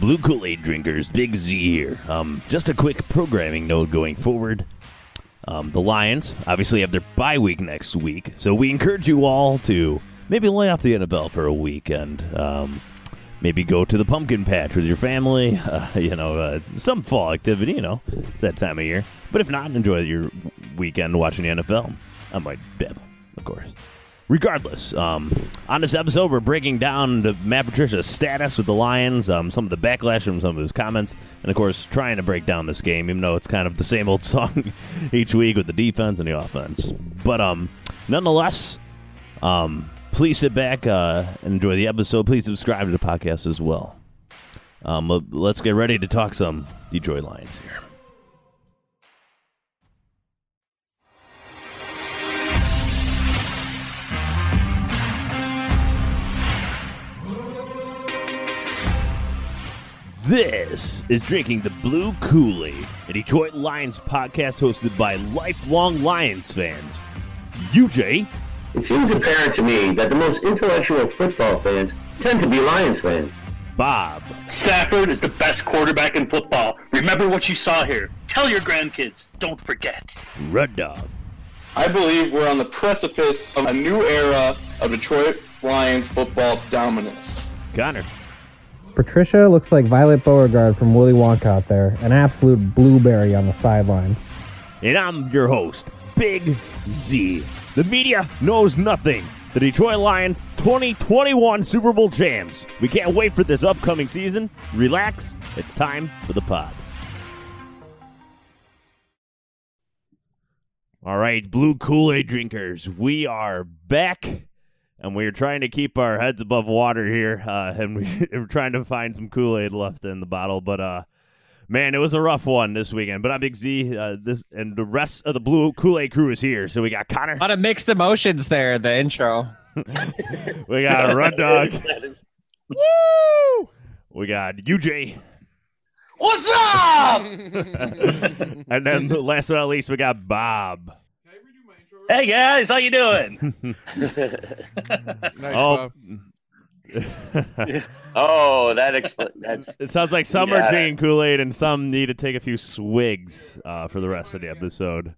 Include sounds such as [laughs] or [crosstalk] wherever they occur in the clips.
Blue Kool-Aid drinkers, Big Z here. Um, just a quick programming note going forward. Um, the Lions obviously have their bye week next week, so we encourage you all to maybe lay off the NFL for a weekend. Um, maybe go to the pumpkin patch with your family. [laughs] Uh, you know, uh, some fall activity. You know, it's that time of year. But if not, enjoy your weekend watching the NFL. I might bib, of course. Regardless, um, on this episode, we're breaking down the Matt Patricia's status with the Lions, um, some of the backlash from some of his comments, and of course, trying to break down this game, even though it's kind of the same old [laughs] song each week with the defense and the offense. But um, nonetheless, um, please sit back uh, and enjoy the episode. Please subscribe to the podcast as well. Um, let- let's get ready to talk some Detroit Lions here. This is Drinking the Blue Kool-Aid, a Detroit Lions podcast hosted by lifelong Lions fans. UJ, It seems apparent to me that the most intellectual football fans tend to be Lions fans. Bob, Stafford is the best quarterback in football. Remember what you saw here. Tell your grandkids. Don't forget. Red Dog, I believe we're on the precipice of a new era of Detroit Lions football dominance. Connor, Patricia looks like Violet Beauregarde from Willy Wonka out there, an absolute blueberry on the sideline. and I'm your host, Big Z. The media knows nothing. The Detroit Lions 2021 Super Bowl champs. We can't wait for this upcoming season. Relax, it's time for the pod. All right, blue Kool Aid drinkers, we are back, and we're trying to keep our heads above water here, uh, and we, [laughs] we're trying to find some Kool Aid left in the bottle. But uh, man, it was a rough one this weekend. But I'm Big Z, uh, this and the rest of the blue Kool Aid crew is here. So we got Connor, A lot of mixed emotions there, in the intro. [laughs] we got Run Dog, [laughs] woo, we got UJ, What's up? and then last but not least, we got Bob. Hey guys, how you doing? [laughs] [laughs] oh. [laughs] Oh, that explains. It sounds like some are Got drinking Kool Aid and some need to take a few swigs uh, for the rest of the episode.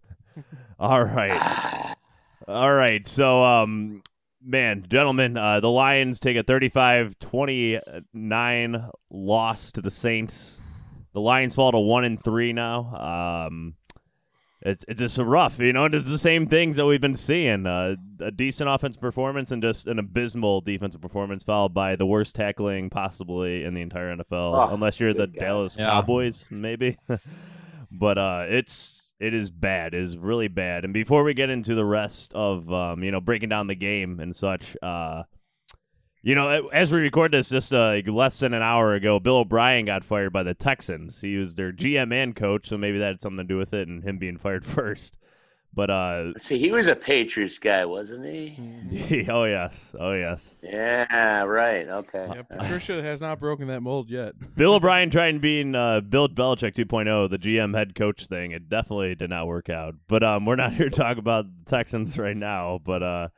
All right. All right. So, um, man, gentlemen, uh, the Lions take a 35 29 loss to the Saints. The Lions fall to 1 and 3 now. Um, it's it's just rough, you know. It's the same things that we've been seeing: uh, a decent offensive performance and just an abysmal defensive performance, followed by the worst tackling possibly in the entire NFL, Oh, unless you're the good God. Dallas Yeah. Cowboys, maybe. [laughs] but uh, it's it is bad. It is really bad. And before we get into the rest of um, you know breaking down the game and such, uh, you know, as we record this, just uh, less than an hour ago, Bill O'Brien got fired by the Texans. He was their GM and coach, so maybe that had something to do with it, and him being fired [laughs] first. But uh, See, he was a Patriots guy, wasn't he? [laughs] oh yes, oh yes, Yeah, right. Okay. Yeah, Patricia has not broken that mold yet. [laughs] Bill O'Brien trying being uh, Bill Belichick 2.0, the GM head coach thing. It definitely did not work out. But um, we're not here to talk about the Texans right now. But uh,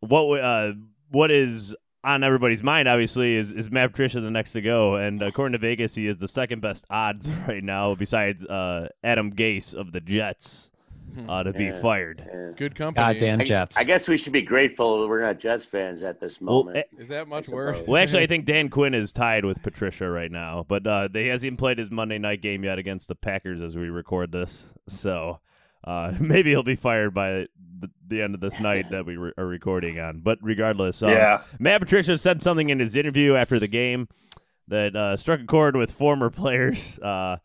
what we, uh, what is on everybody's mind, obviously, is is Matt Patricia the next to go? And according to Vegas, he is the second best odds [laughs] right now, besides uh, Adam Gase of the Jets, uh, to be Yeah. fired. Yeah. Good company. Goddamn I, Jets. I guess we should be grateful that we're not Jets fans at this moment. eh, Is that much worse? Well, actually, I think Dan Quinn is tied with Patricia right now, but uh, they hasn't even played his Monday night game yet against the Packers as we record this. So uh, [laughs] maybe he'll be fired by the, the end of this night that we re- are recording on. But regardless, um, Yeah. Matt Patricia said something in his interview after the game that uh, struck a chord with former [laughs] players. Uh,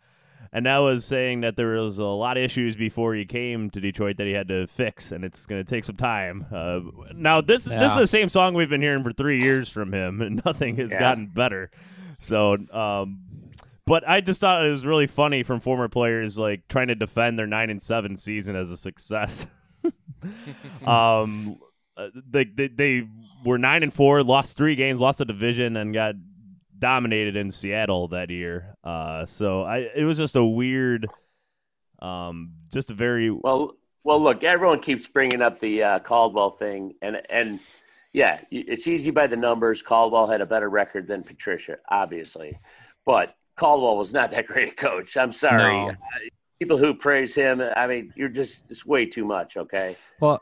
and that was saying that there was a lot of issues before he came to Detroit that he had to fix, and it's going to take some time. Uh, now this this is the same song we've been hearing for three years from him, and [laughs] nothing has Yeah. gotten better. So, um, but I just thought it was really funny from former players like trying to defend their nine and seven season as a success. [laughs] um, uh, they, they they were nine and four, lost three games, lost a division, and got dominated in Seattle that year. Uh, so I it was just a weird, um, just a very Well, well, look, everyone keeps bringing up the uh, Caldwell thing, and and yeah, it's easy by the numbers. Caldwell had a better record than Patricia, obviously, but Caldwell was not that great a coach. I'm sorry. No. Uh, people who praise him, I mean, you're just it's way too much. Okay, Well,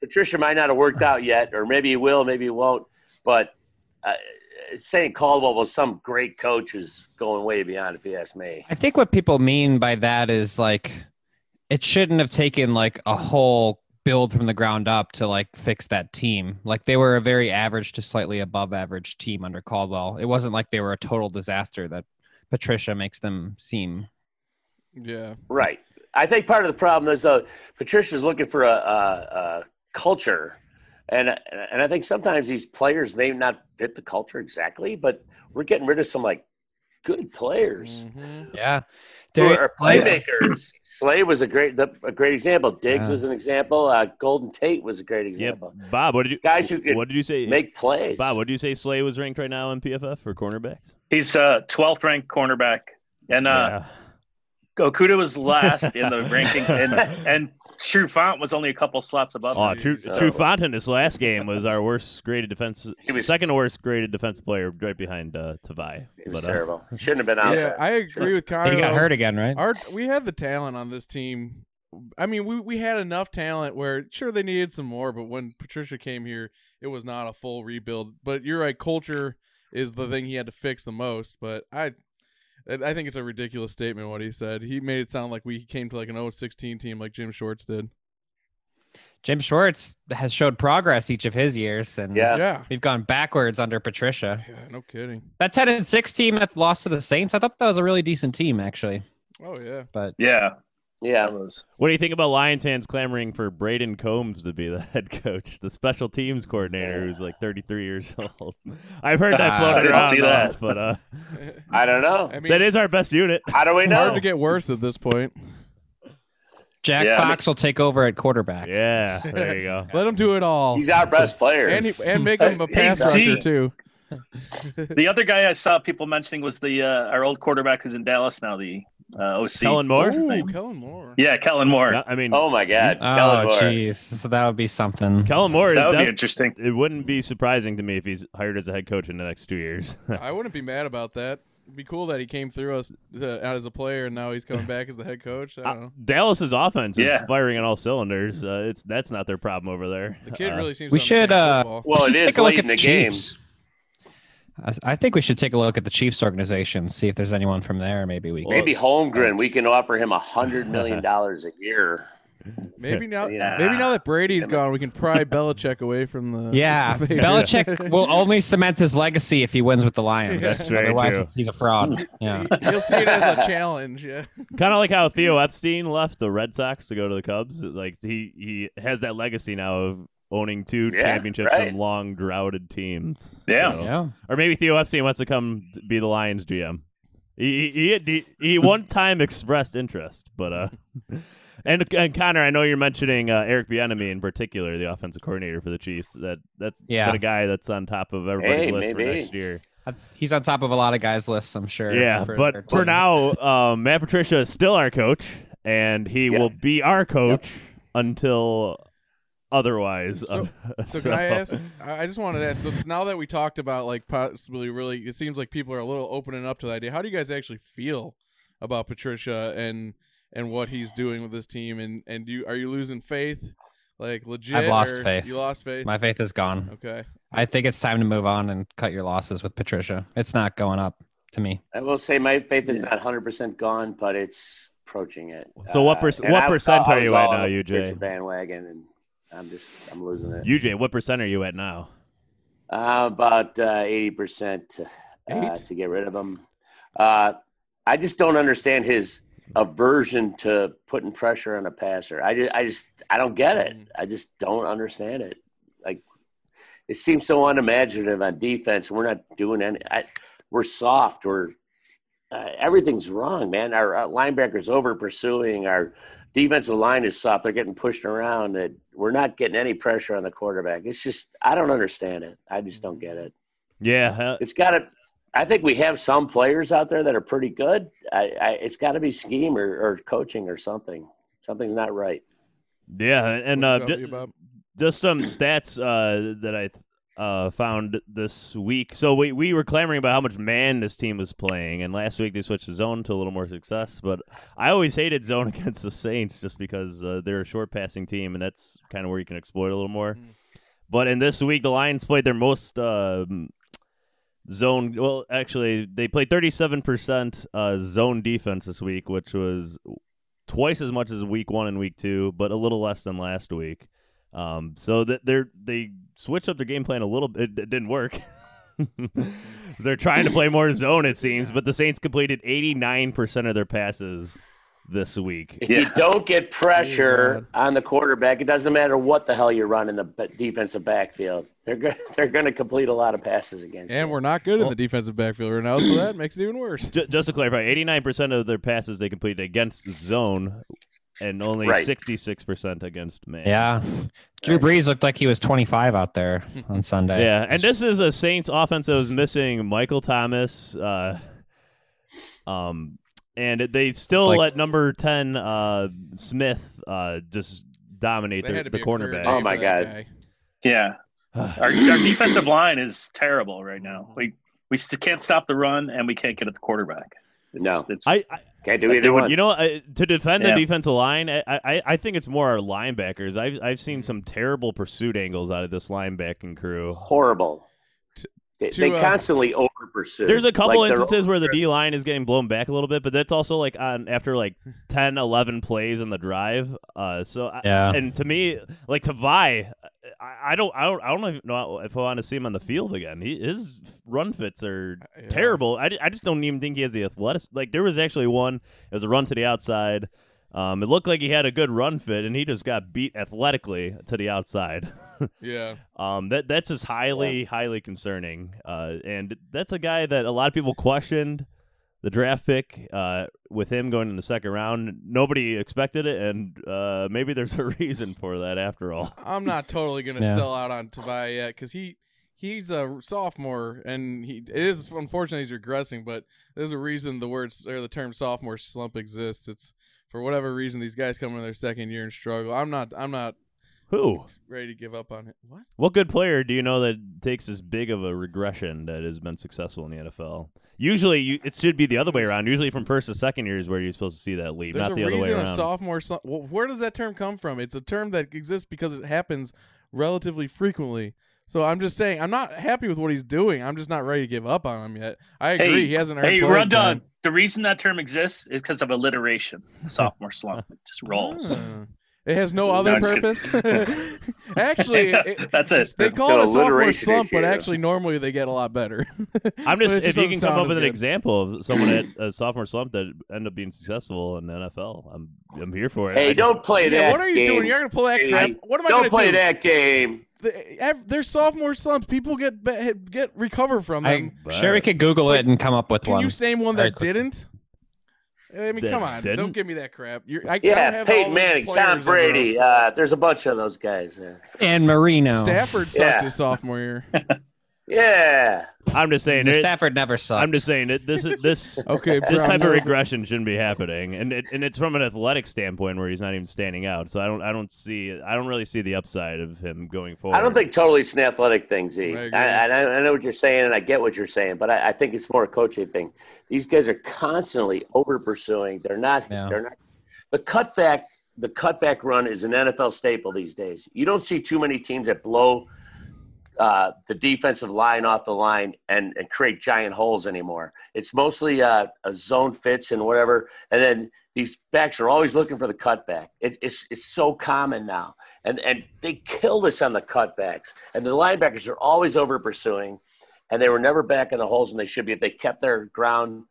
Patricia might not have worked out yet, or maybe he will, maybe he won't. But uh, saying Caldwell was some great coach is going way beyond, if you ask me. I think what people mean by that is like it shouldn't have taken like a whole build from the ground up to like fix that team. Like they were a very average to slightly above average team under Caldwell. It wasn't like they were a total disaster that Patricia makes them seem. Yeah. Right. I think part of the problem is uh, Patricia's looking for a, a, a culture, and and I think sometimes these players may not fit the culture exactly, but we're getting rid of some like good players Mhm. Yeah. who Derek- are playmakers. Slay was a great the, a great example. Diggs Yeah. was an example. Uh, Golden Tate was a great Yep. example. Bob, what did you Guys who could what did you say? Make plays. Bob, what do you say? Slay was ranked right now in PFF for cornerbacks. He's uh 12th ranked cornerback, and uh, Okudah was last in the [laughs] ranking, and and Trufant was only a couple slots above. Oh, him. True, So- Trufant in this last game was our worst graded defense, He was- second worst graded defensive player, right behind uh, Tavai. It was But, uh, terrible. [laughs] Shouldn't have been out Yeah, there. I agree with Connor. He got hurt again, right? Our we had the talent on this team. I mean, we we had enough talent where sure they needed some more, but when Patricia came here, it was not a full rebuild. But you're right, culture is the thing he had to fix the most. But I, I think it's a ridiculous statement what he said. He made it sound like we came to like an 0-16 team like Jim Schwartz did. Jim Schwartz has showed progress each of his years, and Yeah. Yeah, we've gone backwards under Patricia. yeah, no kidding. That 10 and 6 team that lost to the Saints, I thought that was a really decent team, actually. Oh yeah, But Yeah, Yeah. was. What do you think about Lions fans clamoring for Brayden Coombs to be the [laughs] head coach, the special teams coordinator, who's like 33 years [laughs] old? I've heard that floated didn't around, see a lot, that. but uh, [laughs] I don't know. I mean, that is our best unit. How do we know? hard to get worse at this point. Jack Yeah, I mean- Fox will take over at quarterback. Yeah, there you go. Let him do it all, He's our best player. and he, and make him a Hey, pass see- rusher too. The other guy I saw people mentioning was the uh, our old quarterback who's in Dallas now, the uh, OC. Kellen Moore? What's Ooh. Kellen Moore. Yeah, Kellen Moore. Yeah, I mean, oh my God, Oh, Kellen Moore. jeez. So that would be something. Kellen Moore is that would be def- interesting. it wouldn't be surprising to me if he's hired as a head coach in the next two years. [laughs] I wouldn't be mad about that. It'd be cool that he came through us uh, as a player and now he's coming back as the head coach. I don't Uh, know. Dallas's offense is Yeah. firing on all cylinders. Uh, it's that's not their problem over there. The kid Uh, really seems. we to should, understand uh, football. Well, We it should is take a look late at in the the game. Chiefs. I- I think we should take a look at the Chiefs organization, see if there's anyone from there. Maybe we. Maybe Holmgren. We can offer him a hundred million [laughs] dollars a year. maybe now, Yeah. maybe now that Brady's gone, we can pry Belichick away from the. Yeah, [laughs] the- Belichick will only cement his legacy if he wins with the Lions. That's very Otherwise, true. he's a fraud. Yeah. He'll see it as a challenge. Yeah. [laughs] Kind of like how Theo Epstein left the Red Sox to go to the Cubs. Like he he has that legacy now of owning two Yeah, championships right. from long droughted teams. Yeah. So- Yeah. Or maybe Theo Epstein wants to come to be the Lions GM. He he he, he [laughs] one time expressed interest, but uh, [laughs] and and Connor, I know you're mentioning uh, Eric Bieniemy in particular, the offensive coordinator for the Chiefs. That that's Yeah. been a guy that's on top of everybody's Hey, list for next year. He's on top of a lot of guys' lists, I'm sure. Yeah, for- but for now, um, Matt Patricia is still our coach, and he Yeah. will be our coach until otherwise. So- Uh, [laughs] So can I ask? I I just wanted to ask. So now that we talked about like possibly really, it seems like people are a little opening up to the idea. How do you guys actually feel about Patricia and and what he's doing with this team? And and do you are you losing faith? Like legit? I've lost faith. You lost faith. My faith is gone. okay. I think it's time to move on and cut your losses with Patricia. It's not going up to me. I will say my faith is not hundred percent gone, but it's approaching it. So what Uh, what I- percent I are was you at now, on the UJ? Patricia Bandwagon, and I'm just I'm losing it. UJ, what percent are you at now? Uh, about eighty percent uh, to get rid of him. Uh, I just don't understand his aversion to putting pressure on a passer. I just, I just, I don't get it. I just don't understand it. Like, it seems so unimaginative on defense. We're not doing any. I, we're soft. We're uh, everything's wrong, man. Our, our linebackers over pursuing. Our defensive line is soft. They're getting pushed around. That we're not getting any pressure on the quarterback. It's just I don't understand it. I just don't get it. Yeah, It's got to. I think we have some players out there that are pretty good. I, I, it's got to be scheme or, or coaching or something. Something's not right. yeah, and uh, about ju- you, Bob? just some stats uh, that I uh, found this week. So we we were clamoring about how much man this team was playing, and last week they switched to zone to a little more success. But I always hated zone [laughs] against the Saints just because uh, they're a short passing team, and that's kind of where you can exploit a little more. But in this week, the Lions played their most um zone. Well, actually, they played thirty seven percent uh, zone defense this week, which was twice as much as week one and week two, but a little less than last week. Um, so that they're they switched up their game plan a little bit. It, it didn't work. [laughs] they're trying to play more zone, it seems, but the Saints completed eighty nine percent of their passes this week. If you don't get Oh, pressure on the quarterback, it doesn't matter what the hell you run in the defensive backfield. They're go- [laughs] they're going to complete a lot of passes against And you. we're not good in the defensive backfield right now, so that makes it even worse. [clears throat] Ju- Just to clarify, eighty nine percent of their passes they completed against zone, and [laughs] only Right. sixty six percent against man. Yeah. Drew Brees looked like he was 25 out there [laughs] on Sunday. Yeah, and this is a Saints offense that was missing Michael Thomas, uh, um, and they still Like- let number ten uh, Smith uh, just dominate the, had to the be a career cornerback. Oh, my God. guy. Yeah, [sighs] our, our defensive line is terrible right now. We we st- can't stop the run, and we can't get at the quarterback. It's, No. it's, I, I Can't do either one. you know uh, to defend Yeah. the defensive line, I, I I think it's more our linebackers. I've I've seen some terrible pursuit angles out of this linebacking crew. Horrible. They, to, they uh, constantly over pursue. There's a couple Like, instances where the D line is getting blown back a little bit, but that's also like on after like 10, 11 plays in the drive. Uh, so I, Yeah. and to me, like to Tavai, I, I don't, I don't, I don't even know if I want to see him on the field again. He, his run fits are Yeah. terrible. I, I just don't even think he has the athletic. Like there was actually one, it was a run to the outside. Um, it looked like he had a good run fit, and he just got beat athletically to the outside. [laughs] Yeah. Um, that that's just highly highly concerning. Uh, and that's a guy that a lot of people questioned the draft pick. Uh, with him going in the second round, nobody expected it, and uh, maybe there's a [laughs] reason for that after all. I'm not [laughs] totally gonna Yeah. sell out on Tavai yet because he he's a sophomore and he it is unfortunately he's regressing, but there's a reason the words or the term sophomore slump exists. It's for whatever reason these guys come in their second year and struggle. I'm not I'm not Who? ready to give up on it. What? What good player do you know that takes as big of a regression that has been successful in the NFL? Usually, you, it should be the other way around. Usually, from first to second year is where you're supposed to see that leap, There's not the other way reason a around. sophomore slump. Well, where does that term come from? It's a term that exists because it happens relatively frequently. So I'm just saying I'm not happy with what he's doing. I'm just not ready to give up on him yet. I agree. Hey, he hasn't earned hey, playing Run time. The reason that term exists is because of alliteration. Sophomore slump it just ah. rolls. It has no No, other I'm purpose. [laughs] actually, [laughs] it, That's it. they It's call it a sophomore alliteration slump, but actually, normally they get a lot better. [laughs] I'm But just if you can come up as with an example of someone at a sophomore slump that ended up being successful in the NFL, I'm I'm here for it. Hey, just- don't play Yeah, that. what are you game. doing? You're gonna pull that Hey, crap. What am I Don't gonna play do? that game. The- ev- There's sophomore slumps. People get be- get recover from them. I'm sure we could Google it and come up with Can one. Can you name one that quickly. didn't? I mean, come on! Don't didn't? give me that crap. You're, I, I don't Yeah, have all Peyton Manning, Tom players in a row. Brady. Uh, there's a bunch of those guys. Yeah. and Marino. Stafford sucked Yeah. his sophomore year. [laughs] yeah. I'm just saying it. Stafford never sucked. I'm just saying it. This is this [laughs] Okay, this Brown, type of regression shouldn't be happening, and it, and it's from an athletic standpoint where he's not even standing out. So I don't I don't see I don't really see the upside of him going forward. I don't think totally it's an athletic thing, Z. I I, agree. I, I know what you're saying, and I get what you're saying, but I, I think it's more a coaching thing. These guys are constantly over pursuing. They're not. Yeah. They're not. The cutback. The cutback run is an NFL staple these days. You don't see too many teams that blow uh, the defensive line off the line and, and create giant holes anymore. It's mostly uh, a zone fits and whatever, and then these backs are always looking for the cutback. It, it's it's so common now, and and they killed us on the cutbacks, and the linebackers are always over pursuing, and they were never back in the holes when they should be if they kept their ground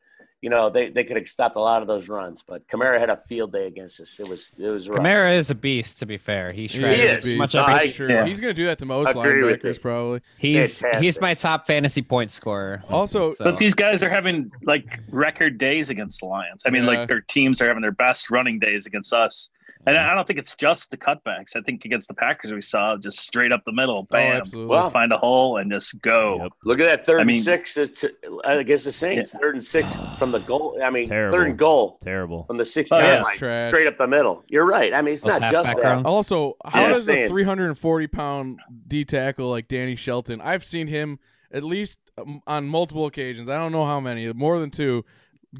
you know, they, they could have stopped a lot of those runs. But Kamara had a field day against us. It was it was rough. Kamara is a beast. To be fair, he He shreds is. is as much No, I- That's true. yeah. He's going to do that to most Agree with linebackers, probably. he's Fantastic. he's my top fantasy point scorer. Also, So- But these guys are having like record days against the Lions. I mean, Yeah. like their teams are having their best running days against us. And I don't think it's just the cutbacks. I think against the Packers we saw just straight up the middle, oh, bam, absolutely. Well, find a hole and just go. Yep. Look at that third I mean- and six it's, against the Saints. Third and six from the goal. I mean, Terrible. third and goal Terrible. from the six Oh, yard yeah. line, Trash. straight up the middle. You're right. I mean, it's Those not just halfback that. Also, how Yeah. does a 340 pound D tackle like Danny Shelton? I've seen him at least um, on multiple occasions. I don't know how many, more than two,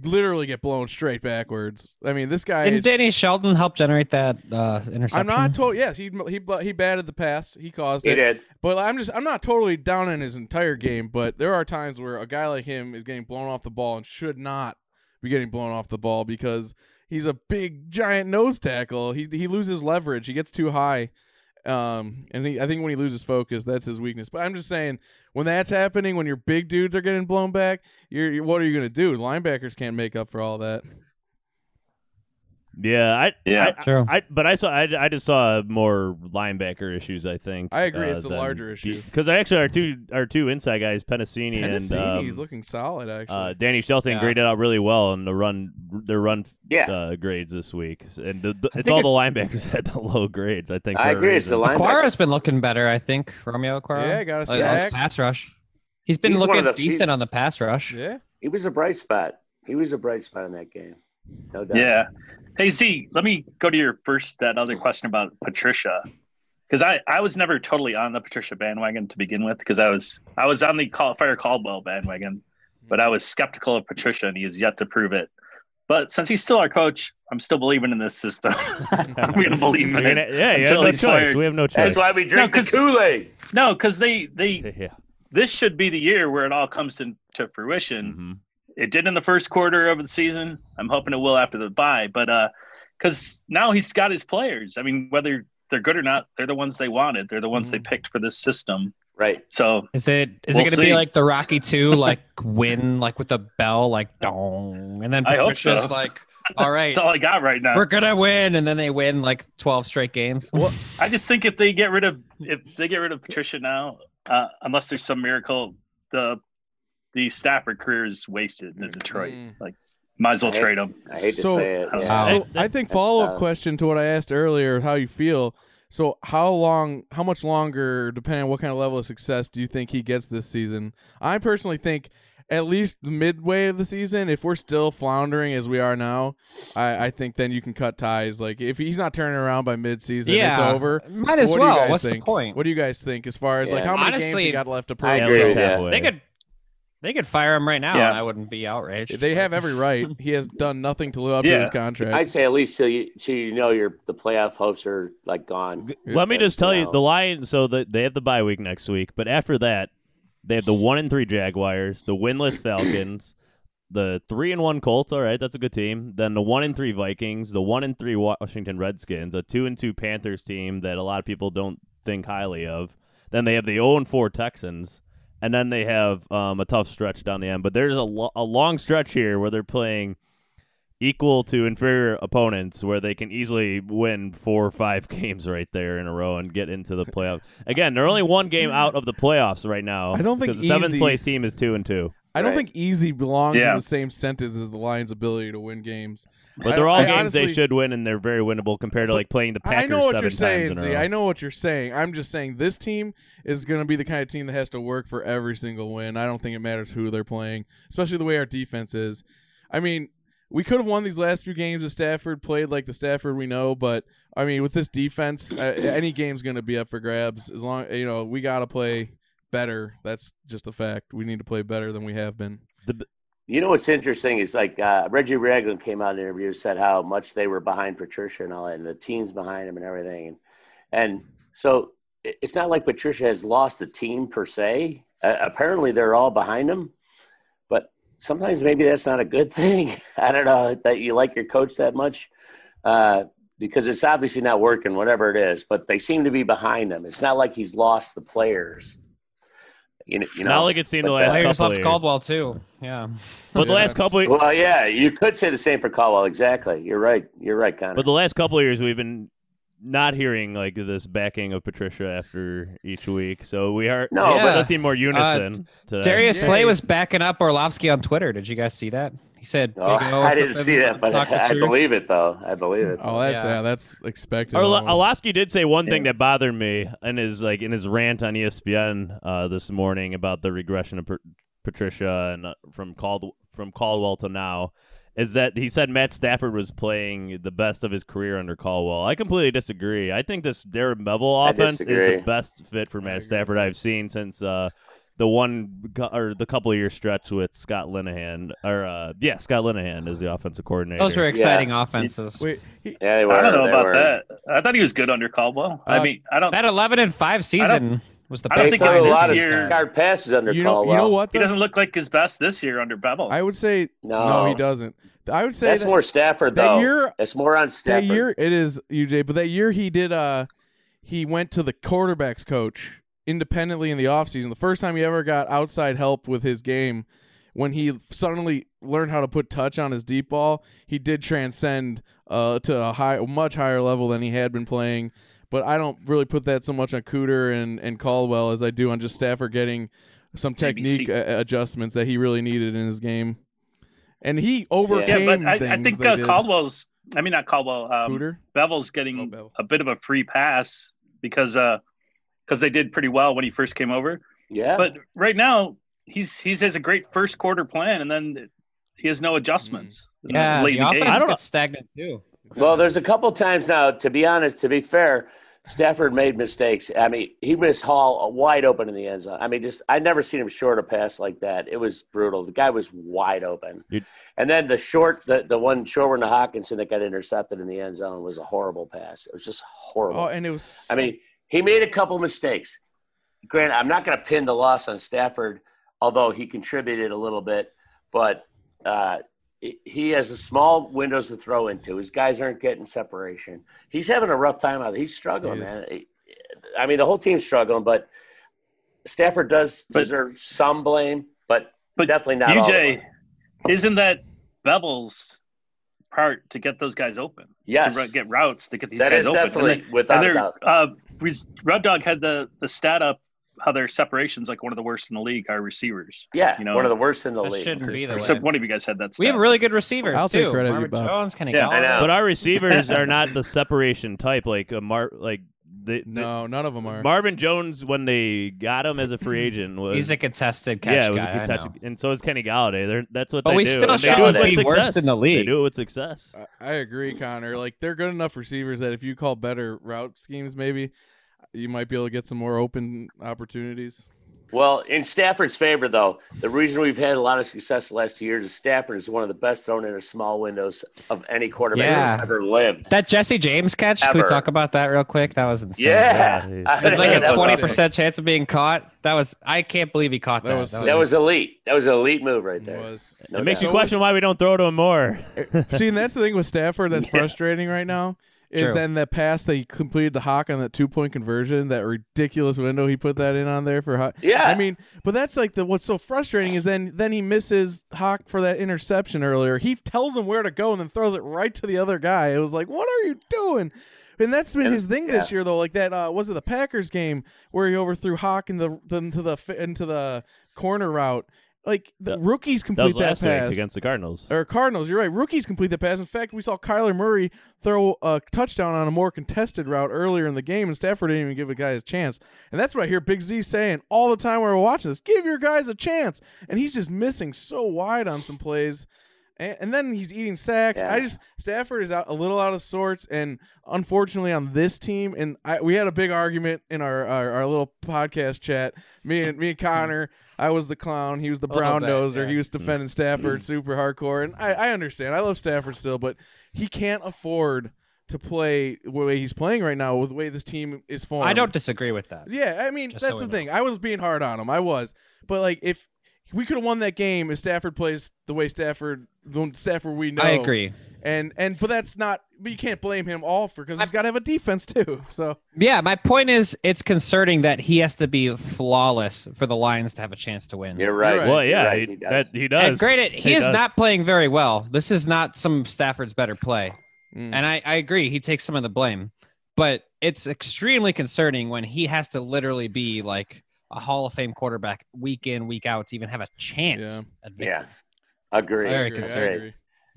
literally get blown straight backwards. I mean, this guy Didn't is. Danny Shelton help generate that uh, interception? I'm not told. Yes, he he he batted the pass. He caused He it. did. But I'm just I'm not totally down in his entire game. But there are times where a guy like him is getting blown off the ball and should not be getting blown off the ball because he's a big giant nose tackle. He he loses leverage. He gets too high. Um, and he, I think when he loses focus, that's his weakness. But I'm just saying, when that's happening, when your big dudes are getting blown back, you're, you're what are you gonna do? Linebackers can't make up for all that. Yeah, I Yeah. I, True. I, but I saw I, I just saw more linebacker issues. I think I agree, uh, it's the than- larger issue. because I actually our two our two inside guys, Penisini and Penisini's um, looking solid actually. uh, Danny Shelton Yeah. graded out really well in the run their run Yeah. uh, grades this week, and the, the, it's all it- the linebackers [laughs] had the low grades. I think I agree. It's the linebacker. Okwara's been looking better, I think. Romeo Okwara. Yeah, got a Like, sack. pass rush. He's been He's looking of the few- decent on the pass rush. yeah. He was a bright spot. He was a bright spot in that game. No doubt. Yeah. Hey Z, let me go to your first that other question about Patricia. Because I, I was never totally on the Patricia bandwagon to begin with, because I was I was on the Call, Fire Caldwell bandwagon, but I was skeptical of Patricia and he has yet to prove it. But since he's still our coach, I'm still believing in this system. [laughs] I'm gonna believe in You're it. gonna- yeah, you have until no he's choice. fired. We have no choice. That's why we drink No, the 'cause- Kool Aid. No, because they they yeah. this should be the year where it all comes to, to fruition. Mhm. It did in the first quarter of the season. I'm hoping it will after the bye. But uh, because now he's got his players. I mean, whether they're good or not, they're the ones they wanted. They're the ones they picked for this system. Right. So Is it is We'll it going to be like the Rocky Two, like win like with a bell, like dong, and then I hope Patricia's so. like, all [laughs] right, that's all I got right now. we're gonna win, and then they win like twelve straight games. I just think if they get rid of if they get rid of Patricia now, uh, unless there's some miracle, the the Stafford career is wasted in Detroit. Mm. Like, might as well I hate- trade him. I hate to So- say it. Yeah. So I think follow up uh, question to what I asked earlier, how you feel. So how long, how much longer, depending on what kind of level of success, do you think he gets this season? I personally think at least the midway of the season, if we're still floundering as we are now, I, I think then you can cut ties. Like if he's not turning around by mid season, it's over. might as What do you well. guys What's the point? What do you guys think as far as like how many games he got left to I prove? agree At least with that. halfway. They could they could fire him right now, Yeah. and I wouldn't be outraged. They Like, have every right. He has done nothing to live up to his contract. I'd say at least till you, till you know your the playoff hopes are like gone. Let me just tell you, No. the Lions. So the, they have the bye week next week, but after that, they have the one and three Jaguars, the winless Falcons, the three and one Colts. All right, that's a good team. Then the one and three Vikings, the one and three Washington Redskins, a two and two Panthers team that a lot of people don't think highly of. Then they have the zero and four Texans, and then they have um, a tough stretch down the end. But there's a, lo- a long stretch here where they're playing equal to inferior opponents where they can easily win four or five [laughs] games right there in a row and get into the playoffs. Again, they're only one game out of the playoffs right now. I don't think the seventh place team is two and two. I don't Right. think easy belongs in the same sentence as the Lions' ability to win games. But they're all I games they should win, and they're very winnable compared to like playing the Packers I know what seven you're saying. times in a See. I know what you're saying. I'm just saying this team is going to be the kind of team that has to work for every single win. I don't think it matters who they're playing, especially the way our defense is. I mean, we could have won these last few games if Stafford played like the Stafford we know, but I mean, with this defense, uh, any game's going to be up for grabs. As long you know, we got to play better. That's just a fact. We need to play better than we have been. You know what's interesting is like uh, Reggie Ragland came out in an interview said how much they were behind Patricia and all that, and the teams behind him and everything, and and so it's not like Patricia has lost the team per se. Uh, apparently, they're all behind him, but sometimes maybe that's not a good [laughs] thing. I don't know that you like your coach that much uh, because it's obviously not working, whatever it is. But they seem to be behind him. It's not like he's lost the players. You know, you know. Not like it's seen the last uh, Players couple of love years. Caldwell too. Yeah. But the last couple, of, Well, yeah, you could say the same for Caldwell. Exactly. You're right. You're right, Connor. but the last couple of years we've been not hearing like this backing of Patricia after each week. So we are No, it but- does seem more unison. today. Darius Yeah. Slay was backing up Orlovsky on Twitter. Did you guys see that? He said, Oh, Big O [laughs] I didn't see that, but I, I believe it though. I believe it. Oh, that's Yeah. yeah, that's expected. Or almost. Orlovsky did say one thing that bothered me in his like in his rant on ESPN uh, this morning about the regression of Pat- Patricia and uh, from Cald from Caldwell to now is that he said Matt Stafford was playing the best of his career under Caldwell. I completely disagree. I think this Darrell Bevell offense is the best fit for Matt. Stafford I've seen since uh, the one or the couple of year stretch with Scott Linehan or uh, yeah Scott Linehan is the offensive coordinator. Those were exciting offenses. Wait, he, Yeah, they were. I don't know they about were. that. I thought he was good under Caldwell. I Uh, mean, I don't. That 11 and 5 season was the Best I don't They best. think threw a this lot of year- hard passes under you know, Caldwell. you know what? He doesn't look like his best this year under Bevell. I would say No. no, he doesn't. I would say That's that, more Stafford that year- It's more on Stafford. that year it is UJ, but that year he did. Uh, he went to the quarterbacks coach independently in the offseason. The first time he ever got outside help with his game, when he suddenly learned how to put touch on his deep ball, he did transcend uh, to a high, much higher level than he had been playing. But I don't really put that so much on Cooter and, and Caldwell as I do on just Stafford getting some technique ABC. uh, adjustments that he really needed in his game. And he yeah, overcame but I, things. I think uh. Caldwell's. I mean, not Caldwell. Um, Cooter. Bevell's getting Oh, Bevell. a bit of a free pass because uh because they did pretty well when he first came over. yeah. But right now he's he's has a great first quarter plan and then he has no adjustments. Mm-hmm. Yeah, late the the game. offense don't know. gets stagnant too. Well, there's a couple times now. To be honest, to be fair, Stafford made mistakes. I mean, he missed Hall wide open in the end zone. I mean, just I never seen him short a pass like that. It was brutal. The guy was wide open. You- and then the short, the, the one short one to Hockenson that got intercepted in the end zone was a horrible pass. It was just horrible. Oh, and it was. I mean, he made a couple mistakes. Grant, I'm not going to pin the loss on Stafford, although he contributed a little bit, but uh, he- has a small windows to throw into. His guys aren't getting separation. He's having a rough time out. there. He's struggling, He man. I mean, the whole team's struggling, but Stafford does But- deserve some blame, but, But definitely not all. UJ, isn't that Bevell's part to get those guys open? Yes. To get routes to get these That guys is open. definitely and without and a doubt. uh, Red Dog had the the stat up how their separations like one of the worst in the league are receivers. Yeah, you know, one of the worst in the That league. shouldn't be the Except way. one of you guys had that. We have really good receivers I'll take too. credit, Marvin Bob. Jones, Kenny Yeah, I Golladay. But our receivers are not the separation type like a Mar like the, the- No, none of them are. Marvin Jones when they got him as a free [clears throat] agent was He's a contested catch yeah, it was guy. a I contested, know. and so is Kenny Golladay. They're, that's what But they we do. still and they do it with success. worse in the They do it with success. I- I agree, Connor. Like they're good enough receivers that if you call better route schemes, maybe you might be able to get some more open opportunities. Well, in Stafford's favor, though, the reason we've had a lot of success the last two years is Stafford is one of the best thrown into small windows of any quarterback Yeah. who's ever lived. That Jesse James catch. Can we talk about that real quick? That was insane. Yeah, Yeah. [laughs] With like a was twenty awesome. percent chance of being caught. That was I can't believe he caught That that. was That was elite. That was an elite move right there. was. No it makes you question why we don't throw to him more. [laughs] See, and that's the thing with Stafford that's [laughs] frustrating right now is True. then that pass that he completed to Hawk on that two point conversion, that ridiculous window he put that in on there for Hawk. Yeah. I mean, but that's like the what's so frustrating is then then he misses Hawk for that interception earlier. He tells him where to go and then throws it right to the other guy. It was like, what are you doing? And that's been And- his thing this year, though. Like that, uh, was it the Packers game where he overthrew Hawk in the, the into the into the corner route? Like the rookies That complete that, week pass against the Cardinals. or Cardinals. You're right. Rookies complete the pass. In fact, we saw Kyler Murray throw a touchdown on a more contested route earlier in the game, and Stafford didn't even give a guy a chance. And that's what I hear Big Z saying all the time when we're watching this: "Give your guys a chance." And he's just missing so wide on some plays. And, and then he's eating sacks. Yeah. I just Stafford is out a little out of sorts, and unfortunately on this team, and I, we had a big argument in our, our our little podcast chat. Me and me and [laughs] hmm. Connor. I was the clown. He was the brown bit, noser. yeah. He was hmm. defending Stafford hmm. super hardcore, and I, I understand. I love Stafford still, but he can't afford to play the way he's playing right now with the way this team is formed. I don't disagree with that. Yeah, I mean Just that's so the we thing. I was being hard on him. I was, but like if we could have won that game if Stafford plays the way Stafford, the Stafford we know. I agree. And and but that's not. But you can't blame him all for because he's got to have a defense too. [laughs] So Yeah, my point is it's concerning that he has to be flawless for the Lions to have a chance to win. You're right. right. Well, yeah, right, he, he does. that, he does. And granted, he, He is does. not playing very well. This is not some Stafford's better play. Mm. And I, I agree, he takes some of the blame. But it's extremely concerning when he has to literally be like a Hall of Fame quarterback week in, week out to even have a chance Yeah. at victory. Yeah. Agree. I Very agree, I concerning. agree.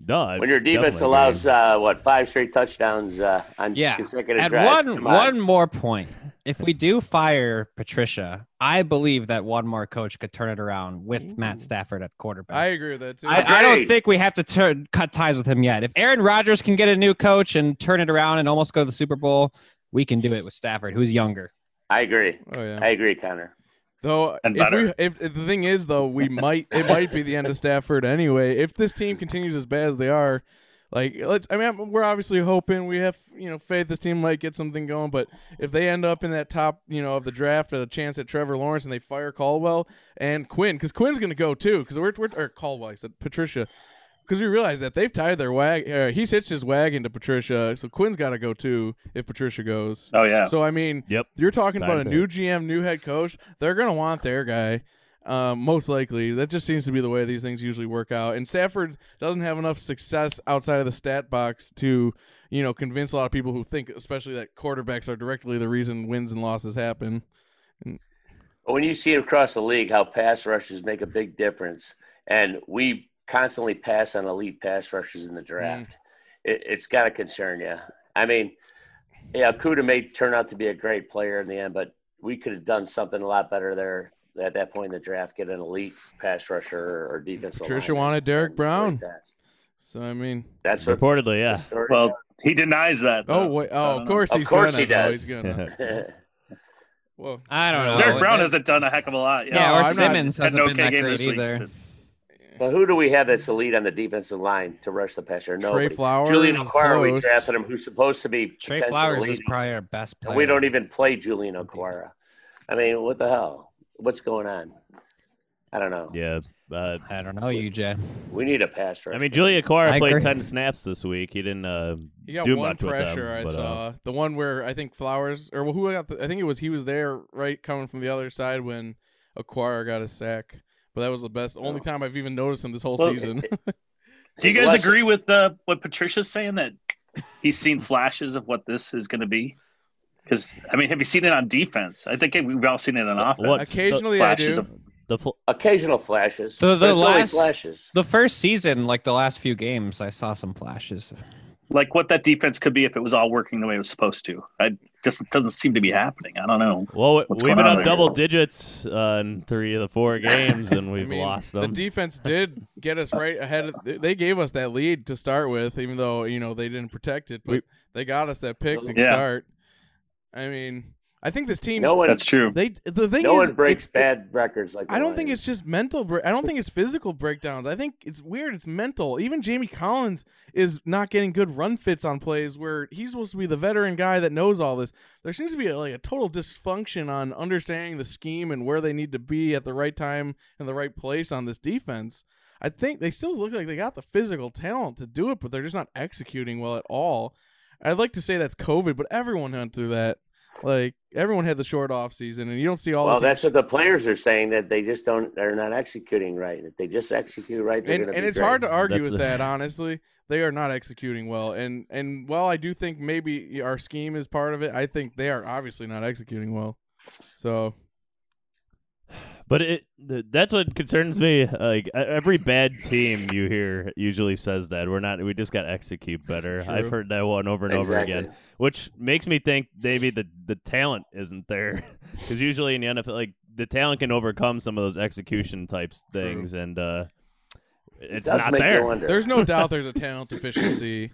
No, When your defense allows uh, what five straight touchdowns uh, on Yeah. consecutive And drives, one come on. one more point. If we do fire Patricia, I believe that one more coach could turn it around with Matt Stafford at quarterback. I agree with that too. I, I don't think we have to turn cut ties with him yet. If Aaron Rodgers can get a new coach and turn it around and almost go to the Super Bowl, we can do it with Stafford, who's younger. I agree. oh yeah. I agree, Connor. Though And if we if, if the thing is though we might it might be the end of Stafford anyway. If this team continues as bad as they are like let's I mean we're obviously hoping we have you know faith this team might get something going but if they end up in that top you know of the draft at a chance at Trevor Lawrence and they fire Caldwell and Quinn because Quinn's gonna go too because we're, we're or Caldwell I said Patricia because we realize that they've tied their wag uh, he's hitched his wagon to Patricia so Quinn's got to go too if Patricia goes Oh yeah. so I mean, Yep. you're talking Time about a to- new GM, new head coach. They're gonna want their guy, um, most likely. That just seems to be the way these things usually work out. And Stafford doesn't have enough success outside of the stat box to, you know, convince a lot of people who think, especially that quarterbacks are directly the reason wins and losses happen. But when you see across the league how pass rushes make a big difference, and we constantly pass on elite pass rushers in the mm. draft, it, it's got to concern you. I mean, yeah, Kuda may turn out to be a great player in the end, but we could have done something a lot better there at that point in the draft. Get an elite pass rusher or defensive. Patricia lineman wanted Derrick Brown. great. So I mean, That's what. reportedly, yeah. story- well, he denies that. oh wait, oh of course Of he's course gonna he though. does. He's gonna. [laughs] Whoa. I don't know. Derrick Brown That- hasn't done a heck of a lot. Yeah, No, or I'm not- Simmons Had hasn't been okay that game great this week. Either. But who do we have that's elite on the defensive line to rush the passer? No, Flowers Julian is Okwara, we drafted him, who's supposed to be Trey Flowers elite. is probably our best player. And we don't even play Julian Okwara. I mean, what the hell? What's going on? I don't know. Yeah. Uh, I don't know, UJ. We need a pass rush. I mean, Julian Okwara played agree. 10 snaps this week. He didn't uh, He got do one much pressure them. I but, uh, saw. the one where I think Flowers or well, who got the, I think it was he was there right coming from the other side when Okwara got a sack. But that was the best only time I've even noticed him this whole Well, season. [laughs] Do you guys less- agree with uh, what Patricia's saying that he's seen flashes of what this is going to be? Because I mean, have you seen it on defense? I think we've all seen it on offense. What's Occasionally I flashes do. of- the fl- Occasional flashes. So the but it's only last- flashes. The first season, like the last few games, I saw some flashes. Like what that defense could be if it was all working the way it was supposed to. I just doesn't seem to be happening. I don't know. well, we've been on up there? double digits uh, in three of the four [laughs] games, and we've mean, lost the defense did get us right ahead. Of, they gave us that lead to start with, even though you know they didn't protect it. But We- they got us that pick to Yeah. start. I mean, I think this team. No one, That's true. They the thing no is, one breaks it's- bad records like. I don't think it's just mental. Bre- I don't think it's physical breakdowns. I think it's weird. It's mental. Even Jamie Collins is not getting good run fits on plays where he's supposed to be the veteran guy that knows all this. There seems to be a, like a total dysfunction on understanding the scheme and where they need to be at the right time and the right place on this defense. I think they still look like they got the physical talent to do it, but they're just not executing well at all. I'd like to say that's COVID, but everyone went through that. Like everyone had the short off season, and you don't see all. Well, the that's what the players are saying that they just don't. They're not executing right. If they just execute right, they're and, gonna and be it's great. hard to argue That's with a- that [laughs] honestly they are not executing well and and while i do think maybe our scheme is part of it i think they are obviously not executing well so But it th- that's what concerns me. Like every bad team you hear usually says that we're not. We just got to execute better. True. I've heard that one over and over again, which makes me think maybe the the talent isn't there. [laughs] Because usually in the NFL, like the talent can overcome some of those execution types things, and uh, it's does not there. there's no doubt there's a [laughs] talent deficiency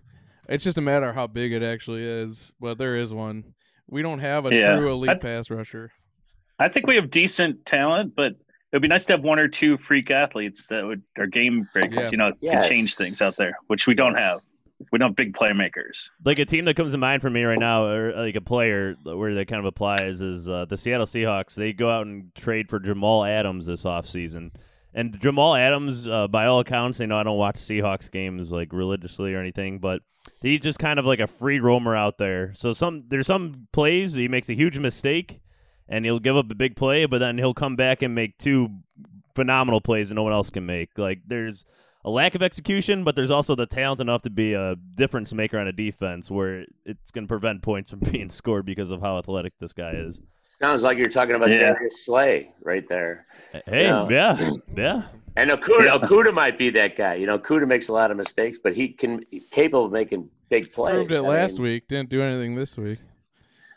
it's just a matter of how big it actually is but there is one we don't have a Yeah. true elite I- pass rusher I think we have decent talent, but it would be nice to have one or two freak athletes that would are game breakers. Yeah. You know, Yes. can change things out there, which we don't have. We don't have big playmakers. like a team that comes to mind for me right now, or like a player where that kind of applies, is uh, the Seattle Seahawks. They go out and trade for Jamal Adams this offseason. and Jamal Adams, uh, by all accounts, I know I don't watch Seahawks games like religiously or anything, but he's just kind of like a free roamer out there. So some there's some plays he makes a huge mistake, and he'll give up a big play, but then he'll come back and make two phenomenal plays that no one else can make. Like there's a lack of execution, but there's also the talent enough to be a difference maker on a defense where it's going to prevent points from [laughs] being scored because of how athletic this guy is. Sounds like you're talking about Yeah. Darius Slay right there. Hey, Yeah. yeah, yeah. And Okuda, Yeah. Okuda might be that guy. You know, Okuda makes a lot of mistakes, but he can he's capable of making big plays. Proved it I last mean, week. Didn't do anything this week.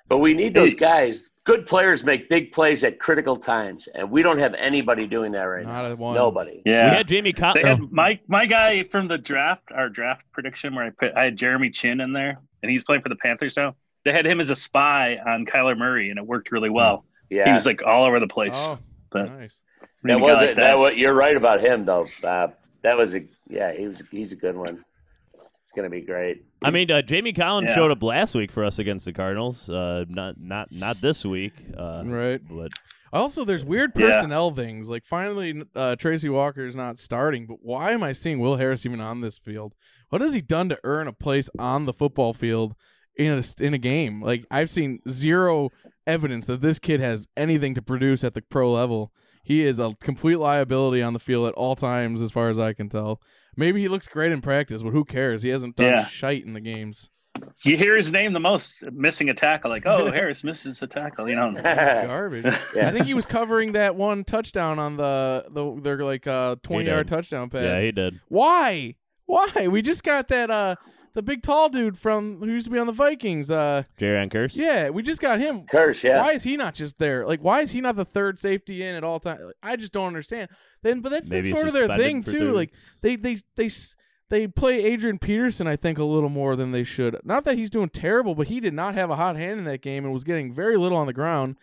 But we need those guys. Good players make big plays at critical times, and we don't have anybody doing that right Not now. one. Nobody. Yeah. We had Jamie They Cotton. had my my guy from the draft, our draft prediction, where I put I had Jeremy Chinn in there, and he's playing for the Panthers now. They had him as a spy on Kyler Murray, and it worked really well. Yeah, He was like all over the place. Oh, But nice. that need a was like it. That. what you're right about him though, Bob. That was a yeah. He was he's a good one. It's gonna be great. I mean, uh, Jamie Collins Yeah. showed up last week for us against the Cardinals. Uh, not not not this week. Uh, Right. But Also, there's weird Yeah. personnel things. Like finally, uh, Tracy Walker is not starting, but why am I seeing Will Harris even on this field? What has he done to earn a place on the football field in a in a game? Like I've seen zero evidence that this kid has anything to produce at the pro level. He is a complete liability on the field at all times, as far as I can tell. Maybe he looks great in practice, but who cares? He hasn't done Yeah. shite in the games. You hear his name the most, missing a tackle. Like, oh, [laughs] Harris misses a tackle. You know, [laughs] Garbage. [laughs] Yeah. I think he was covering that one touchdown on the the their like uh twenty yard touchdown pass. yeah, he did. Why? Why? We just got that uh the big tall dude from who used to be on the Vikings. Uh Jayron Kearse. yeah, we just got him. Kearse, yeah. Why is he not just there? Like why is he not the third safety in at all times? I just don't understand. Then but that's been sort of their thing too. third. Like they they they s- they play Adrian Peterson, I think, a little more than they should. Not that he's doing terrible, but he did not have a hot hand in that game and was getting very little on the ground.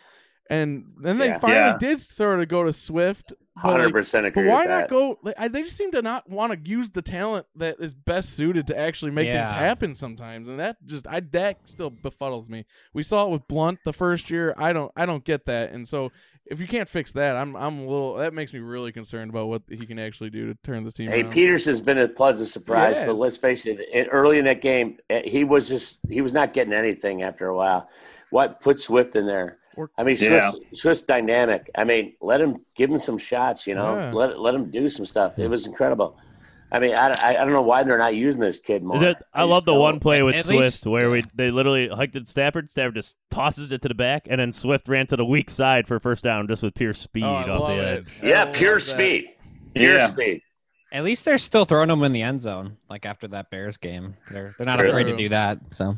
And then they Yeah. finally Yeah. did sort of go to Swift. but, Hundred percent agree. but why with not go? Like, I, they just seem to not want to use the talent that is best suited to actually make things happen sometimes, and that just I that still befuddles me. We saw it with Blount the first year. I don't I don't get that, and so if you can't fix that, I'm I'm a little that makes me really concerned about what he can actually do to turn this team. Hey, around. Peterson's been a pleasant surprise, Yes. but let's face it. in- Early in that game, eh, he was just he was not getting anything after a while. What put Swift in there? I mean, Yeah. Swift, Swift's dynamic. I mean, let him give him some shots. You know, Yeah. let let him do some stuff. It was incredible. I mean, I, I, I don't know why they're not using this kid more. That- I just love the don't. one play with At Swift least- where we they literally hiked at Stafford. Stafford just tosses it to the back, and then Swift ran to the weak side for first down just with pure oh, speed Oh, off love the it. edge. Yeah, pure love that. speed. Pure Yeah. speed. At least they're still throwing them in the end zone, like after that Bears game. They're they're not True. afraid to do that. So,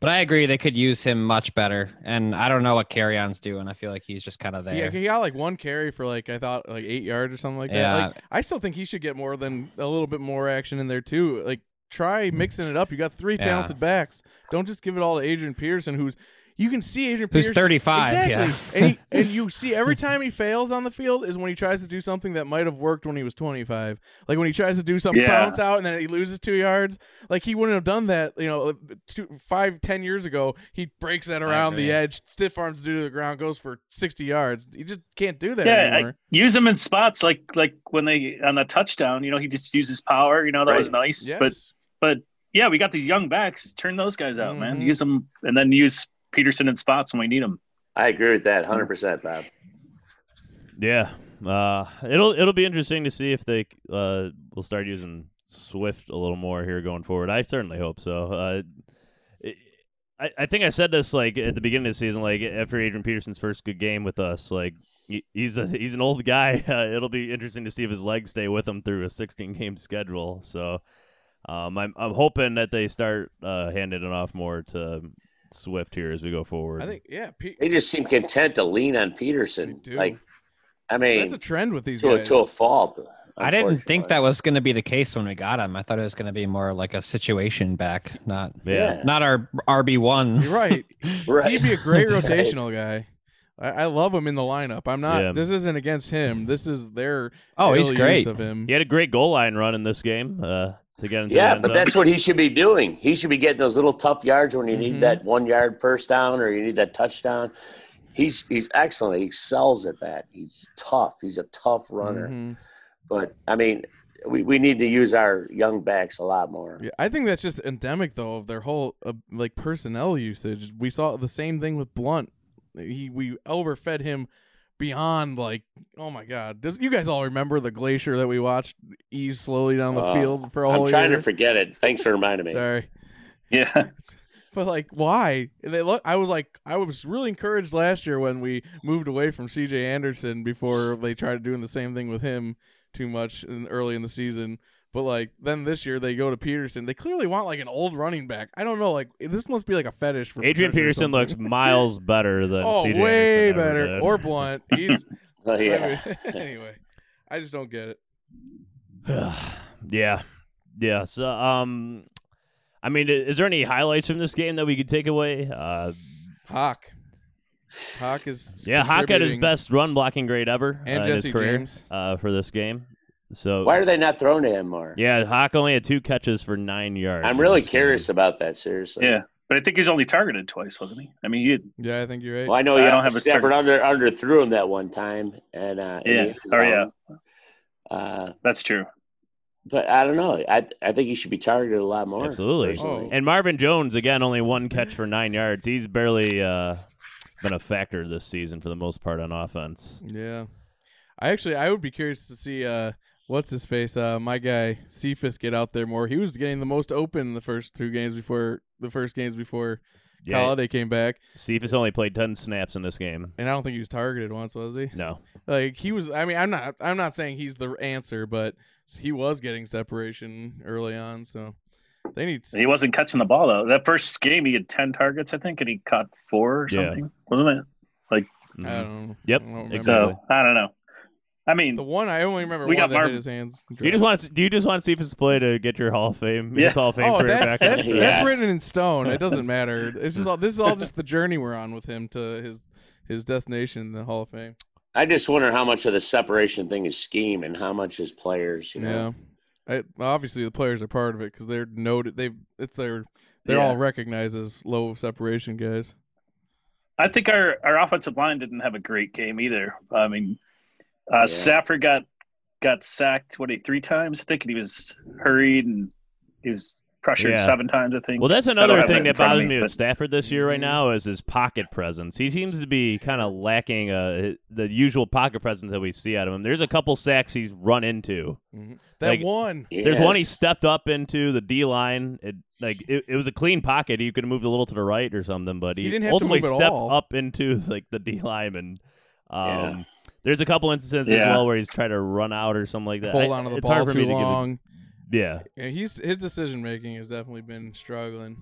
but I agree they could use him much better. And I don't know what Kerryon's doing. I feel like he's just kind of there. Yeah, he got like one carry for like I thought like eight yards or something like that. Yeah. Like I still think he should get more than a little bit more action in there too. Like try mixing it up. You got three Yeah. talented backs. Don't just give it all to Adrian Peterson, who's you can see Adrian Who's Peterson 35, exactly, yeah. and he, [laughs] and you see every time he fails on the field is when he tries to do something that might have worked when he was 25. Like when he tries to do something Yeah. bounce out and then he loses two yards. Like he wouldn't have done that. You know, two, five ten years ago he breaks that around the edge, stiff arms due to the ground, goes for 60 yards. You just can't do that yeah, anymore. I, use him in spots like like when they on the touchdown. You know, he just uses power. You know, that was nice. yes. But but yeah, we got these young backs. Turn those guys out, man. Mhm. Use them and then use Peterson in spots when we need them. I agree with that. Hundred percent, Bob. Yeah, uh, it'll it'll be interesting to see if they uh, will start using Swift a little more here going forward. I certainly hope so. Uh, it- I, I think I said this like at the beginning of the season, like after Adrian Peterson's first good game with us, like he's a he's an old guy. [laughs] Uh, it'll be interesting to see if his legs stay with him through a 16 game schedule. So um, I'm I'm hoping that they start uh, handing it off more to Swift here as we go forward. I think yeah, Pe- They just seem content to lean on Peterson. They do. Like, I mean, that's a trend with these to a, guys. to a fault. I didn't think that was going to be the case when we got him. I thought it was going to be more like a situation back, not yeah. not our RB one. Right. [laughs] Right. He'd be a great Right. [laughs] rotational guy. I, I love him in the lineup. I'm not. Yeah. This isn't against him. This is their. Oh, he's great. of him. He had a great goal line run in this game uh, to get into the Yeah, end but zone. that's what he should be doing. He should be getting those little tough yards when you Mhm. need that one yard first down or you need that touchdown. He's he's excellent. He excels at that. He's tough. He's a tough runner. Mhm. But I mean, we, we need to use our young backs a lot more. Yeah, I think that's just endemic though of their whole uh, like personnel usage. We saw the same thing with Blount. He we overfed him beyond like oh my god. Does you guys all remember the glacier that we watched ease slowly down the Uh, field for a I'm whole trying year? to forget it. Thanks for reminding me. Sorry. Yeah. [laughs] But like, why? And they look. I was like, I was really encouraged last year when we moved away from C.J. Anderson before they tried doing the same thing with him too much in, early in the season. But like, then this year they go to Peterson. They clearly want like an old running back. I don't know. Like, this must be like a fetish for Adrian Patricia Peterson looks miles [laughs] better than oh CJ way Anderson ever better. did. Or Blount. He's [laughs] Oh, I yeah. mean, [laughs] anyway. I just don't get it. [sighs] yeah, yeah. So, um, I mean, is there any highlights from this game that we could take away? Uh, Hawk. Hawk is yeah, Hawk had his best run blocking grade ever And uh, in his Jesse career James. uh, for this game. So Why are they not throwing to him more? Yeah, Hawk only had two catches for nine yards. I'm really curious game. about that. Seriously. Yeah. But I think he's only targeted twice, wasn't he? I mean, he had, Yeah, I think you're right. Well, I know you don't have a Stafford under under threw him that one time, and uh, in the Yeah. end Oh, yeah. Uh, that's true. but I don't know. I I think he should be targeted a lot more. Absolutely. personally. And Marvin Jones again, only one catch for nine yards. He's barely uh, been a factor this season for the most part on offense. Yeah. I actually I would be curious to see uh what's his face uh my guy Cephus get out there more. He was getting the most open in the first two games before the first games before Yeah. Golladay came back, Cephus only played ten snaps in this game. and I don't think he was targeted once, was he? No. Like he was. I mean, I'm not. I'm not saying he's the answer, but he was getting separation early on. So they need. To... He wasn't catching the ball though. That first game, he had ten targets, I think, and he caught four or Yeah. something, wasn't it? Like. I don't know. Yep, I don't exactly. so I don't know. I mean, The one I only remember We one got that Marv- hit his hands. Do you just want? Do you just want Cephus to play to get your Hall of Fame? Yeah. His Hall of Fame Oh, career that's back. that's, Yeah. that's written in stone. It doesn't matter. It's just all this is all just the journey we're on with him to his his destination, the Hall of Fame. I just wonder how much of the separation thing is scheme and how much is players. You know. Yeah, I, obviously the players are part of it because they're noted. They it's their they're Yeah. all recognized as low separation guys. I think our, our offensive line didn't have a great game either. I mean, uh, Yeah. Stafford got got sacked what he three times I think, and he was hurried and he was pressured Yeah. seven times I think. Well, that's another have thing that bothers me with but- Stafford this year right now is his pocket presence. He seems to be kind of lacking uh, the usual pocket presence that we see out of him. There's a couple sacks he's run into. That Like, one, There's one he stepped up into the D line. It like it, it was a clean pocket. He could have moved a little to the right or something, but he, He didn't have to ultimately move at stepped all. up into [laughs] like the D line and. Um, Yeah. There's a couple instances as well where he's trying to run out or something like that. hold I- on to the it's ball hard for me too to give it- long. yeah, Yeah, he's his decision making has definitely been struggling.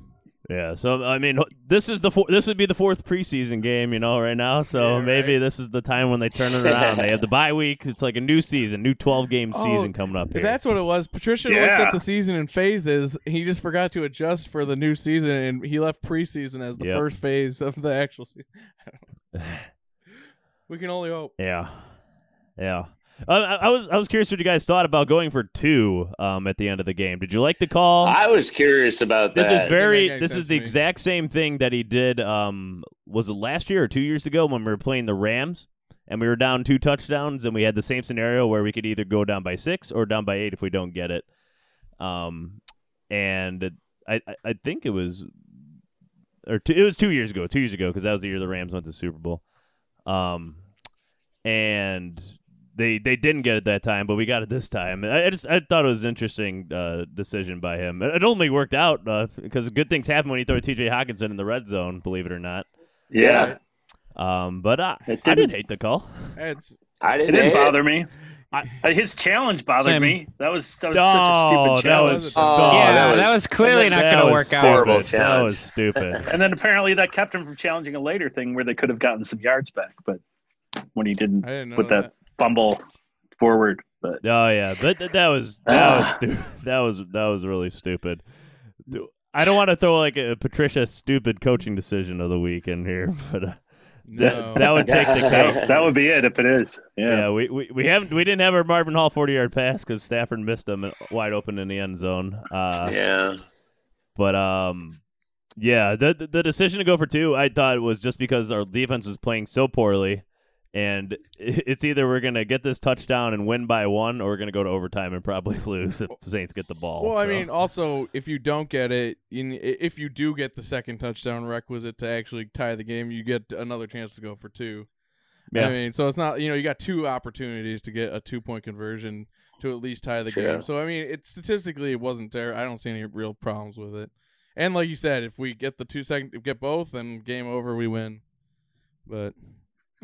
Yeah, so I mean, this is the four, this would be the fourth preseason game, you know, right now. So Yeah, maybe right. this is the time when they turn it around. they have the bye week. It's like a new season, new twelve game Oh, season coming up here. That's what it was. Patricia looks at the season in phases. He just forgot to adjust for the new season, and he left preseason as the Yep. first phase of the actual season. [laughs] [laughs] we can only hope. yeah, yeah. Uh, I, I was I was curious what you guys thought about going for two um, at the end of the game. Did you like the call? I was curious about this that. is very. make any This is the exact same thing that he did. Um, was it last year or two years ago when we were playing the Rams and we were down two touchdowns and we had the same scenario where we could either go down by six or down by eight if we don't get it. Um, and I I, I think it was or two, it was two years ago. Two years ago because that was the year the Rams went to the Super Bowl. Um, and they they didn't get it that time, but we got it this time. I, I just I thought it was an interesting uh, decision by him. It, it only worked out uh, because good things happen when you throw T.J. Hockenson in the red zone. Believe it or not. yeah, Um, but uh, I didn't- didn't hate the call. It's I it didn't, didn't hate it. bother me. I- Uh, His challenge bothered Same. me. That was that was Oh, such a stupid that challenge. was Oh, yeah, that that was- was, clearly not going to was work out. Horrible stupid. That challenge. was stupid. [laughs] and then apparently that kept him from challenging a later thing where they could have gotten some yards back, but when he didn't I didn't know with that. that fumble forward. But Oh yeah, but th- that was that was Ah. stupid. [laughs] That was that was really stupid. I don't want to throw like a Patricia stupid coaching decision of the week in here, [laughs] but uh, that No. that would take the [laughs] cake. that, that would be it if it is. Yeah. Yeah, we, we, we haven't we didn't have our Marvin Hall forty yard pass because Stafford missed him wide open in the end zone. Uh, Yeah. But um, yeah, the, the the decision to go for two, I thought was just because our defense was playing so poorly, And [laughs] it's either we're gonna get this touchdown and win by one, or we're gonna go to overtime and probably [laughs] lose if the Saints get the ball. Well, I mean, also if you don't get it, you, if you do get the second touchdown requisite to actually tie the game, you get another chance to go for two. Yeah. I mean, so it's not you know you got two opportunities to get a two point conversion to at least tie the Sure. game. So I mean, it statistically it wasn't there. I don't see any real problems with it. And like you said, if we get the two second, if get both, then game over, we win. But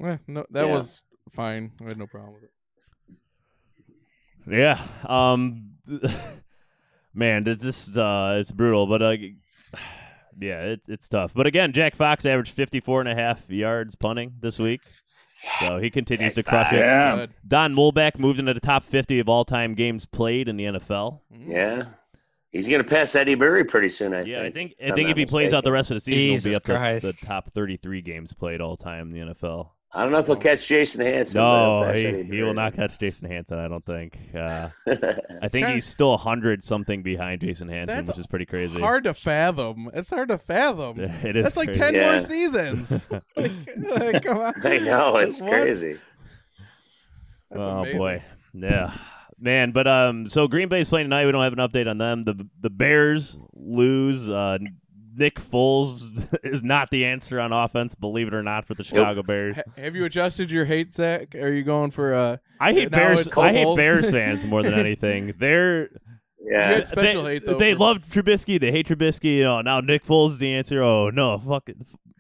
eh, no, that Yeah. was fine. I had no problem with it. yeah. Um, [laughs] man, this this uh, it's brutal, but uh, [sighs] yeah, it, it's tough. But again, Jack Fox averaged 54 and a half yards punting this week. So he continues Jack to crush it. Yeah. Don Muhlbach moved into the top 50 of all time games played in the NFL. Yeah. He's going to pass Eddie Murray pretty soon, I Yeah, I think. think I think if he plays out the rest of the season, he'll be up to the top 33 games played all time in the NFL. I don't know if he'll catch Jason Hanson. No, he'll he, will not catch Jason Hanson. I don't think. Uh, [laughs] I think kinda- he's still hundred something behind Jason Hanson, That's which is pretty crazy. Hard to fathom. It's hard to fathom. [laughs] It is. That's like crazy. ten Yeah. more seasons. [laughs] like, like, come on. I know, it's What? crazy. That's oh amazing. boy, yeah, man. But um, so Green Bay's playing tonight. We don't have an update on them. The the Bears lose. Uh, Nick Foles [laughs] is not the answer on offense, believe it or not, for the Chicago Bears. Ha- have you adjusted your hate, Zach? Are you going for uh? I hate Bears. I hate Foles? Bears [laughs] fans more than anything. They're Yeah. It's special they, hate, though, They for- love Trubisky. They hate Trubisky. Oh, now Nick Foles is the answer. Oh no, fuck it.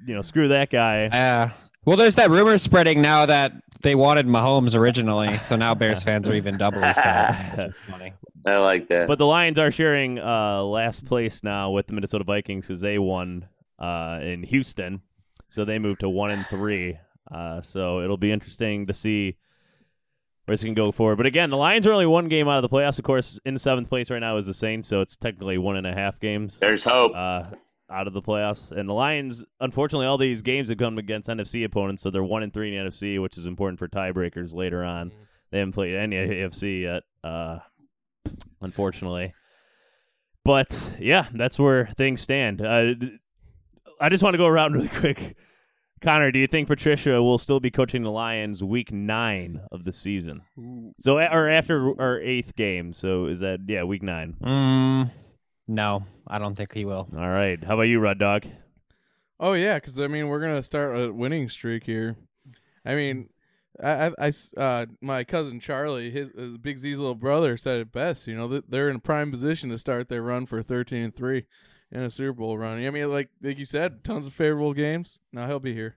You know, screw that guy. Yeah. Well, there's that rumor spreading now that they wanted Mahomes originally, so now Bears fans are even doubly sad. [laughs] Which is funny. I like that. But the Lions are sharing uh, last place now with the Minnesota Vikings because they won uh, in Houston, so they moved to one and three. Uh, so it'll be interesting to see where this can go forward. But again, the Lions are only one game out of the playoffs. Of course, in seventh place right now is the Saints, so it's technically one and a half games There's hope. uh, out of the playoffs. And the Lions, unfortunately, all these games have come against NFC opponents, so they're one and three in the NFC, which is important for tiebreakers later on. They haven't played any AFC yet, uh, unfortunately. But yeah, that's where things stand. Uh, I just want to go around [laughs] really quick. Connor, do you think Patricia will still be coaching the Lions week nine of the season? So, or after our eighth game? So is that yeah, week nine? Mm, no, I don't think he will. All right. How about you, Rod Dog? Oh yeah, because I mean we're gonna start a winning streak here. I mean, I, I- I s- uh, my cousin Charlie, his, his Big Z's little brother, said it best. You know, that they're in a prime position to start their run for thirteen and three in a Super Bowl run. I mean, like like you said, tons of favorable games. Now he'll be here.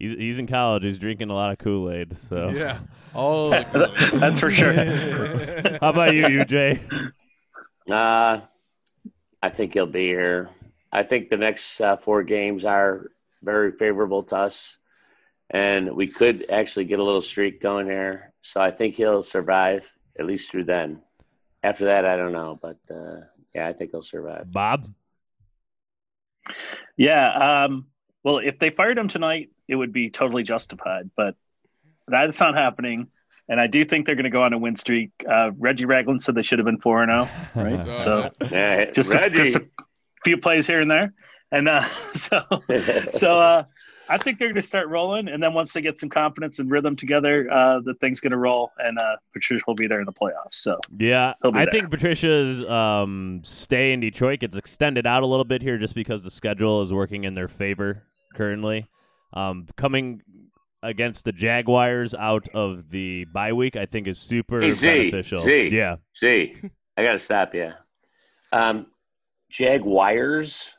He's he's in college. He's drinking a lot of Kool Aid. So Yeah, [laughs] all. [laughs] That's for sure. [laughs] How about you, UJ? Jay? Uh, I think he'll be here. I think the next uh, four games are very favorable to us, and we could actually get a little streak going there. So I think he'll survive at least through then. After that, I don't know, but uh, yeah, I think he'll survive. Bob? Yeah. Um, well, if they fired him tonight, it would be totally justified, but that's not happening. And I do think they're going to go on a win streak. Uh, Reggie Ragland said they should have been four and zero, right? so Yeah, just a, just a few plays here and there, and uh, [laughs] so [laughs] so uh, I think they're going to start rolling, and then once they get some confidence and rhythm together, uh, the thing's going to roll, and uh, Patricia will be there in the playoffs. So Yeah, He'll be I there. think Patricia's um, stay in Detroit gets extended out a little bit here just because the schedule is working in their favor currently. Um, coming against the Jaguars out of the bye week, I think is super Hey, Z, beneficial. Z. Yeah, See, I got to stop you. Um, Jaguars.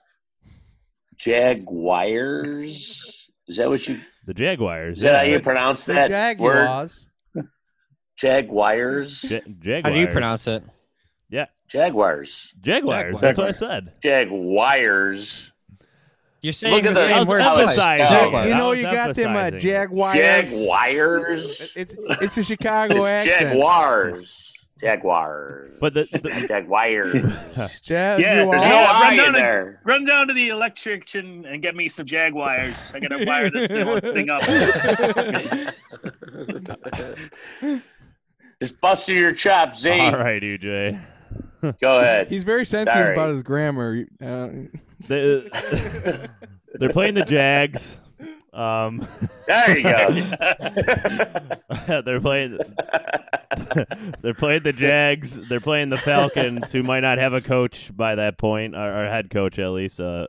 Jaguars. Is that what you? the Jaguars. Is that how you pronounce the that word? Jaguars. Jaguars. Ja- Jaguars. How do you pronounce it? Yeah, Jaguars. Jaguars. Jaguars. That's what I said. Jaguars. You're saying Look the at the- same word twice. emphasizing. Jaguars. You know, you got them uh. Jaguars. Jaguars. It's it's a Chicago It's accent. Jaguars. Jaguars. But the, the [laughs] Jaguars. Jaguars. [laughs] Yeah, There's Yeah, no run down in to- there. run down to the electrician and get me some Jaguars. I got to wire this thing up. [laughs] Just busting your chops, Z. all right, UJ. Go ahead. He's very sensitive Sorry. about his grammar. Uh, They, they're playing the Jags. Um, There you go. [laughs] they're playing. [laughs] they're playing the Jags. They're playing the Falcons, who might not have a coach by that point, or, or head coach at least, uh,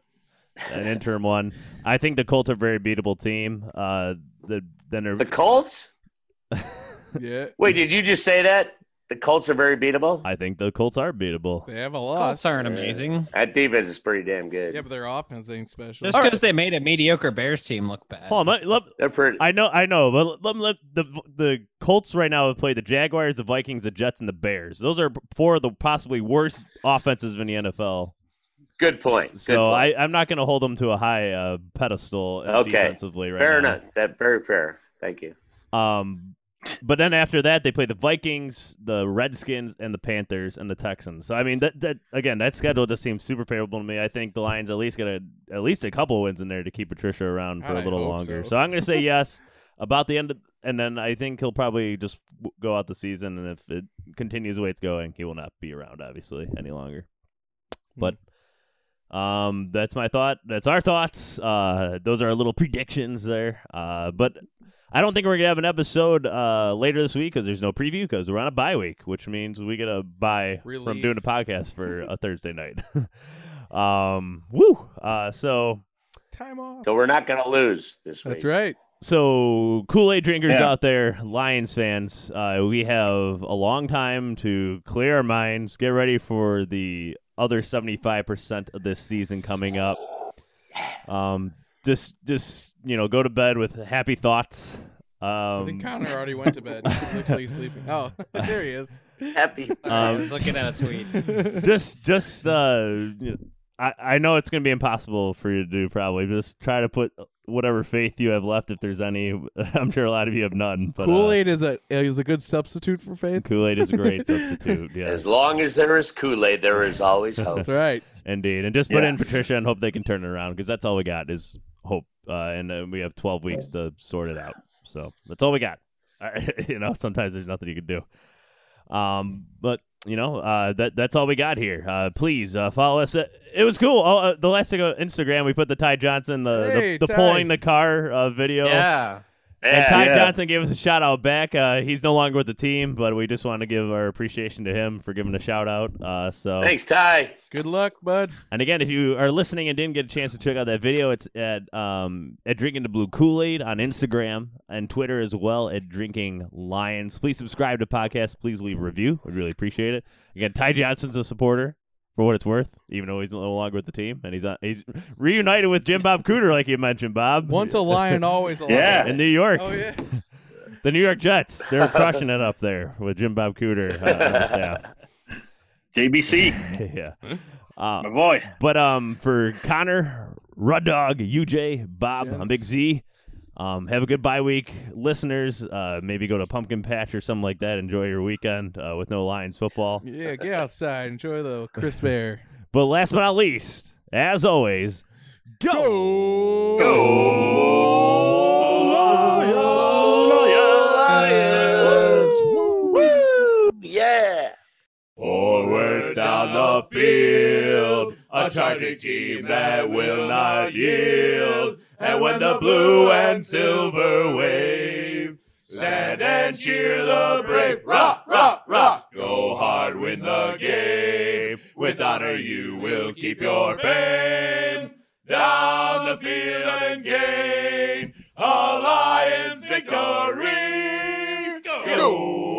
an interim one. I think the Colts are a very beatable team. Uh, the then they're, the Colts? Yeah, Wait, did you just say that? The Colts are very beatable? I think the Colts are beatable. they have a loss. Colts aren't amazing. That defense is pretty damn good. Yeah, but their offense ain't special. Just because they made a mediocre Bears team look bad. Hold on, let, let- They're pretty. I know, I know, but let, let, the the Colts right now have played the Jaguars, the Vikings, the Jets, and the Bears. Those are four of the possibly worst offenses in the NFL. Good point. Good So point. I, I'm not going to hold them to a high uh, pedestal uh, Okay. defensively right fair now. enough. That very fair. Thank you. Um, but then after that, they play the Vikings, the Redskins, and the Panthers and the Texans. So I mean, that that again, that schedule just seems super favorable to me. I think the Lions at least get a, at least a couple of wins in there to keep Patricia around for God, a I little longer. so. So, I'm going to say [laughs] yes about the end, of, and then I think he'll probably just go out the season, and if it continues the way it's going, he will not be around obviously any longer. But um, that's my thought. That's our thoughts. Uh, those are our little predictions there. Uh, but I don't think we're gonna have an episode uh later this week because there's no preview because we're on a bye week, which means we get a bye from doing a podcast for [laughs] a Thursday night. [laughs] um, woo. Uh, so Time off. So we're not going to lose this week. That's right. so Kool Aid drinkers Yeah. out there, Lions fans, uh, we have a long time to clear our minds, get ready for the other seventy five percent of this season coming up. Um, just just you know, go to bed with happy thoughts. I Um, think Connor already went to bed. [laughs] Looks like he's sleeping. Oh, [laughs] there he is. Happy. I um, was looking at a tweet. [laughs] just just uh I, I know it's gonna be impossible for you to do probably just try to put whatever faith you have left if there's any i'm sure a lot of you have none but Kool Aid is a is a good substitute for faith. kool-aid is a great substitute yeah As long as there is Kool Aid, there is always hope. That's right. indeed and just put in patricia and hope they can turn it around because that's all we got is hope uh, and uh, we have 12 weeks to sort it out. So that's all we got. [laughs] You know sometimes there's nothing you can do. Um but you know uh that that's all we got here. Uh please uh follow us. Uh, it was cool. Oh, uh, the last thing on instagram we put the ty johnson the Hey, the, the Ty. pulling the car uh video. Yeah. And Ty yeah. Johnson gave us a shout out back. Uh, he's no longer with the team, but we just want to give our appreciation to him for giving a shout out. Uh, so Thanks, Ty. Good luck, bud. and again, if you are listening and didn't get a chance to check out that video, it's at um, at Drinking the Blue Kool Aid on Instagram and Twitter as well at Drinking Lions. Please subscribe to podcast. Please leave a review. We'd really appreciate it. Again, Ty Johnson's a supporter for what it's worth, even though he's no longer with the team, and he's on, he's reunited with Jim Bob Cooter, like you mentioned, Bob. Once a lion, always a lion. Yeah. in New York. Oh yeah. [laughs] The New York Jets, they're crushing it up there with Jim Bob Cooter uh, on the staff. [laughs] JBC, [laughs] yeah. Uh, my boy. But um, for Connor, Rud Dog, UJ, Bob, I'm Big Z. Um, have a good bye week, listeners. Uh, maybe go to Pumpkin Patch or something like that. Enjoy your weekend uh, with no Lions football. [laughs] Yeah, get outside, enjoy the crisp air. But last but not least, as always, go go Woo! Yeah. Forward down the field, a charging team that will not yield. And when the blue and silver wave, stand and cheer the brave. Rock, rock, rock, go hard, win the game. With honor you will keep your fame. Down the field and gain a Lions victory. Go!